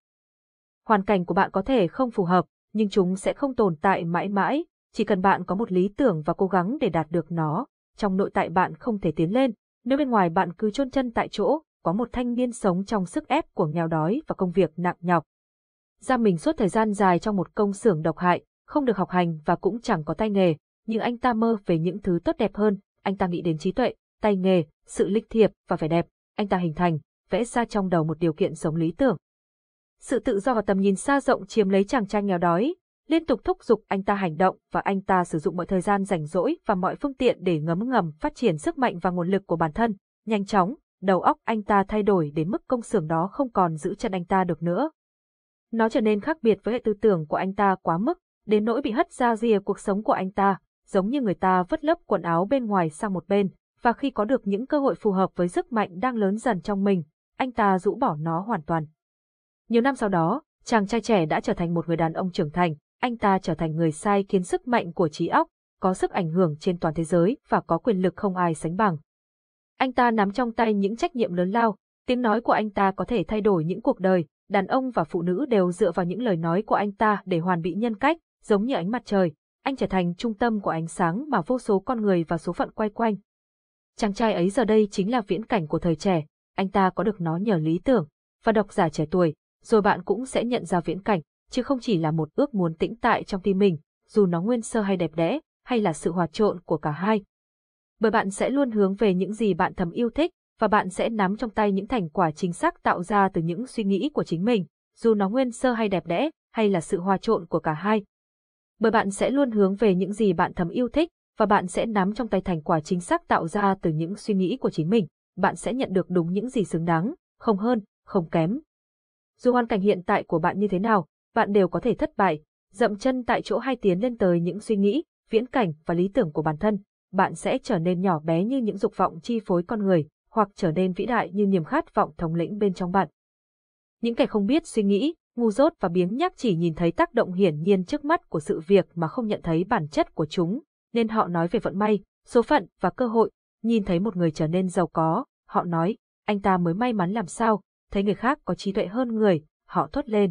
S2: Hoàn cảnh của bạn có thể không phù hợp, nhưng chúng sẽ không tồn tại mãi mãi, chỉ cần bạn có một lý tưởng và cố gắng để đạt được nó, trong nội tại bạn không thể tiến lên, nếu bên ngoài bạn cứ chôn chân tại chỗ, có một thanh niên sống trong sức ép của nghèo đói và công việc nặng nhọc. Ra mình suốt thời gian dài trong một công xưởng độc hại, không được học hành và cũng chẳng có tay nghề, nhưng anh ta mơ về những thứ tốt đẹp hơn, anh ta nghĩ đến trí tuệ, tay nghề, sự lịch thiệp và vẻ đẹp, anh ta hình thành, vẽ ra trong đầu một điều kiện sống lý tưởng. Sự tự do và tầm nhìn xa rộng chiếm lấy chàng trai nghèo đói, liên tục thúc giục anh ta hành động và anh ta sử dụng mọi thời gian rảnh rỗi và mọi phương tiện để ngấm ngầm phát triển sức mạnh và nguồn lực của bản thân. Nhanh chóng, đầu óc anh ta thay đổi đến mức công xưởng đó không còn giữ chân anh ta được nữa. Nó trở nên khác biệt với hệ tư tưởng của anh ta quá mức, đến nỗi bị hất ra rìa cuộc sống của anh ta, giống như người ta vứt lớp quần áo bên ngoài sang một bên, và khi có được những cơ hội phù hợp với sức mạnh đang lớn dần trong mình, anh ta rũ bỏ nó hoàn toàn. Nhiều năm sau đó, chàng trai trẻ đã trở thành một người đàn ông trưởng thành, anh ta trở thành người sai khiến sức mạnh của trí óc, có sức ảnh hưởng trên toàn thế giới và có quyền lực không ai sánh bằng. Anh ta nắm trong tay những trách nhiệm lớn lao, tiếng nói của anh ta có thể thay đổi những cuộc đời, đàn ông và phụ nữ đều dựa vào những lời nói của anh ta để hoàn bị nhân cách, giống như ánh mặt trời, anh trở thành trung tâm của ánh sáng mà vô số con người và số phận quay quanh. Chàng trai ấy giờ đây chính là viễn cảnh của thời trẻ, anh ta có được nó nhờ lý tưởng, và độc giả trẻ tuổi, rồi bạn cũng sẽ nhận ra viễn cảnh, chứ không chỉ là một ước muốn tĩnh tại trong tim mình, dù nó nguyên sơ hay đẹp đẽ, hay là sự hòa trộn của cả hai. Bởi bạn sẽ luôn hướng về những gì bạn thầm yêu thích, và bạn sẽ nắm trong tay những thành quả chính xác tạo ra từ những suy nghĩ của chính mình, dù nó nguyên sơ hay đẹp đẽ, hay là sự hòa trộn của cả hai. Bởi bạn sẽ luôn hướng về những gì bạn thầm yêu thích, và bạn sẽ nắm trong tay thành quả chính xác tạo ra từ những suy nghĩ của chính mình. Bạn sẽ nhận được đúng những gì xứng đáng, không hơn, không kém. Dù hoàn cảnh hiện tại của bạn như thế nào, bạn đều có thể thất bại, dậm chân tại chỗ hay tiến lên tới những suy nghĩ, viễn cảnh và lý tưởng của bản thân. Bạn sẽ trở nên nhỏ bé như những dục vọng chi phối con người, hoặc trở nên vĩ đại như niềm khát vọng thống lĩnh bên trong bạn. Những kẻ không biết suy nghĩ, ngu dốt và biếng nhác chỉ nhìn thấy tác động hiển nhiên trước mắt của sự việc mà không nhận thấy bản chất của chúng, nên họ nói về vận may, số phận và cơ hội, nhìn thấy một người trở nên giàu có, họ nói, anh ta mới may mắn làm sao, thấy người khác có trí tuệ hơn người, họ thốt lên.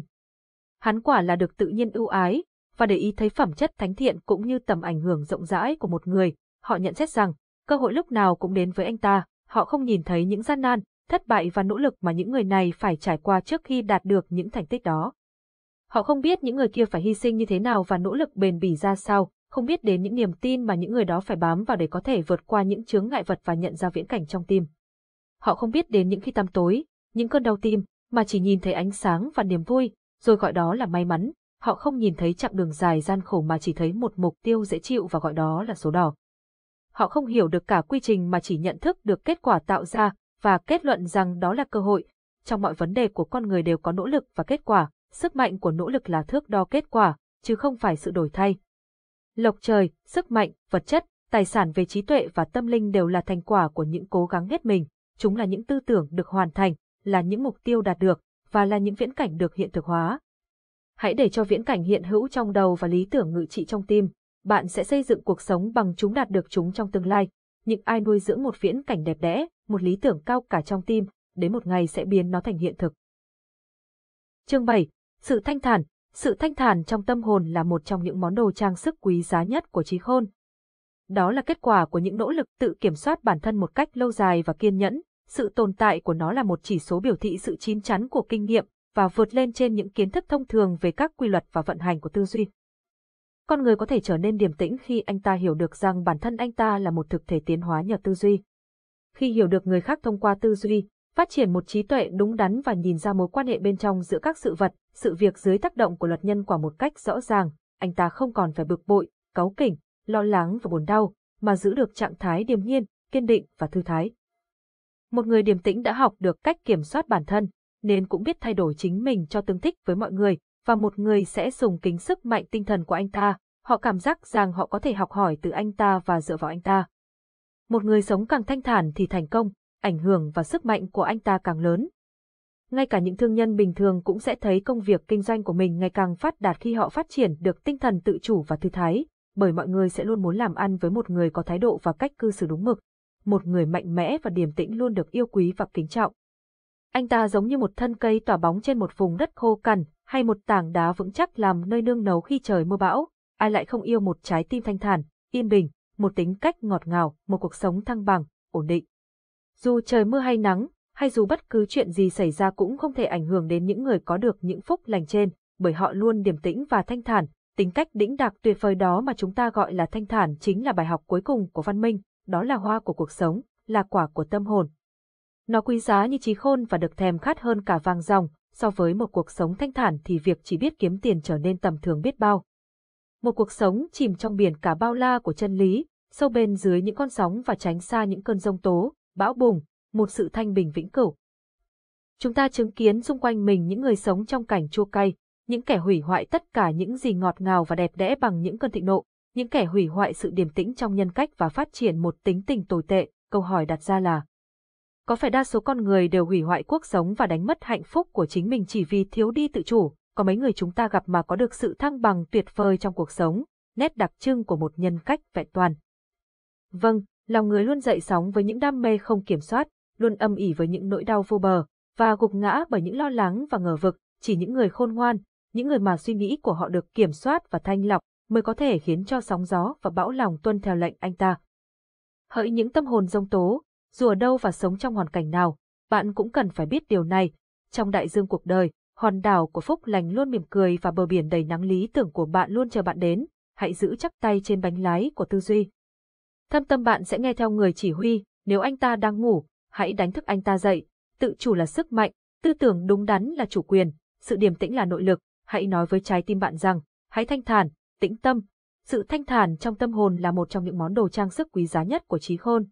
S2: Hắn quả là được tự nhiên ưu ái, và để ý thấy phẩm chất thánh thiện cũng như tầm ảnh hưởng rộng rãi của một người, họ nhận xét rằng, cơ hội lúc nào cũng đến với anh ta, họ không nhìn thấy những gian nan, thất bại và nỗ lực mà những người này phải trải qua trước khi đạt được những thành tích đó. Họ không biết những người kia phải hy sinh như thế nào và nỗ lực bền bỉ ra sao, không biết đến những niềm tin mà những người đó phải bám vào để có thể vượt qua những chướng ngại vật và nhận ra viễn cảnh trong tim. Họ không biết đến những khi tăm tối, những cơn đau tim, mà chỉ nhìn thấy ánh sáng và niềm vui, rồi gọi đó là may mắn. Họ không nhìn thấy chặng đường dài gian khổ mà chỉ thấy một mục tiêu dễ chịu và gọi đó là số đỏ. Họ không hiểu được cả quy trình mà chỉ nhận thức được kết quả tạo ra và kết luận rằng đó là cơ hội. Trong mọi vấn đề của con người đều có nỗ lực và kết quả, sức mạnh của nỗ lực là thước đo kết quả, chứ không phải sự đổi thay. Lộc trời, sức mạnh, vật chất, tài sản về trí tuệ và tâm linh đều là thành quả của những cố gắng hết mình, chúng là những tư tưởng được hoàn thành, là những mục tiêu đạt được, và là những viễn cảnh được hiện thực hóa. Hãy để cho viễn cảnh hiện hữu trong đầu và lý tưởng ngự trị trong tim, bạn sẽ xây dựng cuộc sống bằng chúng đạt được chúng trong tương lai. Những ai nuôi dưỡng một viễn cảnh đẹp đẽ, một lý tưởng cao cả trong tim, đến một ngày sẽ biến nó thành hiện thực. Chương 7. Sự thanh thản Sự thanh thản trong tâm hồn là một trong những món đồ trang sức quý giá nhất của trí khôn. Đó là kết quả của những nỗ lực tự kiểm soát bản thân một cách lâu dài và kiên nhẫn, sự tồn tại của nó là một chỉ số biểu thị sự chín chắn của kinh nghiệm và vượt lên trên những kiến thức thông thường về các quy luật và vận hành của tư duy. Con người có thể trở nên điềm tĩnh khi anh ta hiểu được rằng bản thân anh ta là một thực thể tiến hóa nhờ tư duy. Khi hiểu được người khác thông qua tư duy, phát triển một trí tuệ đúng đắn và nhìn ra mối quan hệ bên trong giữa các sự vật, sự việc dưới tác động của luật nhân quả một cách rõ ràng, anh ta không còn phải bực bội, cáu kỉnh, lo lắng và buồn đau, mà giữ được trạng thái điềm nhiên, kiên định và thư thái. Một người điềm tĩnh đã học được cách kiểm soát bản thân, nên cũng biết thay đổi chính mình cho tương thích với mọi người, và một người sẽ dùng kính sức mạnh tinh thần của anh ta, họ cảm giác rằng họ có thể học hỏi từ anh ta và dựa vào anh ta. Một người sống càng thanh thản thì thành công, ảnh hưởng và sức mạnh của anh ta càng lớn. Ngay cả những thương nhân bình thường cũng sẽ thấy công việc kinh doanh của mình ngày càng phát đạt khi họ phát triển được tinh thần tự chủ và thư thái, bởi mọi người sẽ luôn muốn làm ăn với một người có thái độ và cách cư xử đúng mực, một người mạnh mẽ và điềm tĩnh luôn được yêu quý và kính trọng. Anh ta giống như một thân cây tỏa bóng trên một vùng đất khô cằn, hay một tảng đá vững chắc làm nơi nương nấu khi trời mưa bão, ai lại không yêu một trái tim thanh thản, yên bình, một tính cách ngọt ngào, một cuộc sống thăng bằng, ổn định. Dù trời mưa hay nắng, hay dù bất cứ chuyện gì xảy ra cũng không thể ảnh hưởng đến những người có được những phúc lành trên, bởi họ luôn điềm tĩnh và thanh thản, tính cách đĩnh đạc tuyệt vời đó mà chúng ta gọi là thanh thản chính là bài học cuối cùng của văn minh, đó là hoa của cuộc sống, là quả của tâm hồn. Nó quý giá như trí khôn và được thèm khát hơn cả vàng ròng, so với một cuộc sống thanh thản thì việc chỉ biết kiếm tiền trở nên tầm thường biết bao. Một cuộc sống chìm trong biển cả bao la của chân lý, sâu bên dưới những con sóng và tránh xa những cơn rông tố, bão bùng, một sự thanh bình vĩnh cửu. Chúng ta chứng kiến xung quanh mình những người sống trong cảnh chua cay, những kẻ hủy hoại tất cả những gì ngọt ngào và đẹp đẽ bằng những cơn thịnh nộ, những kẻ hủy hoại sự điềm tĩnh trong nhân cách và phát triển một tính tình tồi tệ, câu hỏi đặt ra là có phải đa số con người đều hủy hoại cuộc sống và đánh mất hạnh phúc của chính mình chỉ vì thiếu đi tự chủ, có mấy người chúng ta gặp mà có được sự thăng bằng tuyệt vời trong cuộc sống, nét đặc trưng của một nhân cách vẹn toàn. Vâng, lòng người luôn dậy sóng với những đam mê không kiểm soát, luôn âm ỉ với những nỗi đau vô bờ, và gục ngã bởi những lo lắng và ngờ vực, chỉ những người khôn ngoan, những người mà suy nghĩ của họ được kiểm soát và thanh lọc, mới có thể khiến cho sóng gió và bão lòng tuân theo lệnh anh ta. Hỡi những tâm hồn dông tố, dù ở đâu và sống trong hoàn cảnh nào, bạn cũng cần phải biết điều này. Trong đại dương cuộc đời, hòn đảo của phúc lành luôn mỉm cười và bờ biển đầy nắng lý tưởng của bạn luôn chờ bạn đến. Hãy giữ chắc tay trên bánh lái của tư duy. Thâm tâm bạn sẽ nghe theo người chỉ huy, nếu anh ta đang ngủ, hãy đánh thức anh ta dậy. Tự chủ là sức mạnh, tư tưởng đúng đắn là chủ quyền, sự điềm tĩnh là nội lực. Hãy nói với trái tim bạn rằng, hãy thanh thản, tĩnh tâm. Sự thanh thản trong tâm hồn là một trong những món đồ trang sức quý giá nhất của trí khôn.